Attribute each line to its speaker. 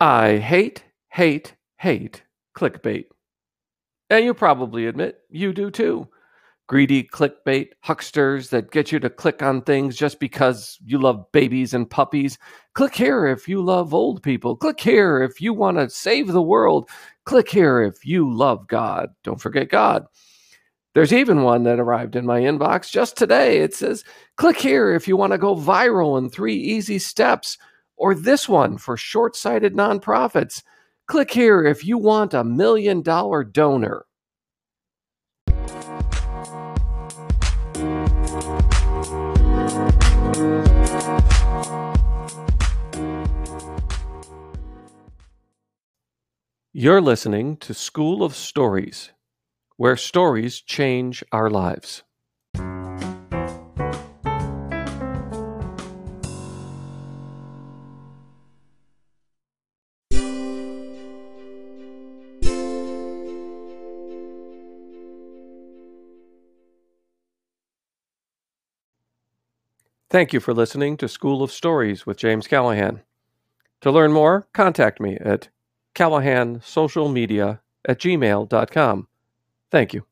Speaker 1: I hate, hate, hate clickbait. And you probably admit you do too. Greedy clickbait hucksters that get you to click on things just because you love babies and puppies. Click here if you love old people. Click here if you want to save the world. Click here if you love God. Don't forget God. There's even one that arrived in my inbox just today. It says, click here if you want to go viral in three easy steps, or this one for short sighted nonprofits. Click here if you want a million dollar donor. You're listening to School of Stories where stories change our lives. Thank you for listening to School of Stories with James Callahan. To learn more, contact me at callahansocialmedia at gmail.com. Thank you.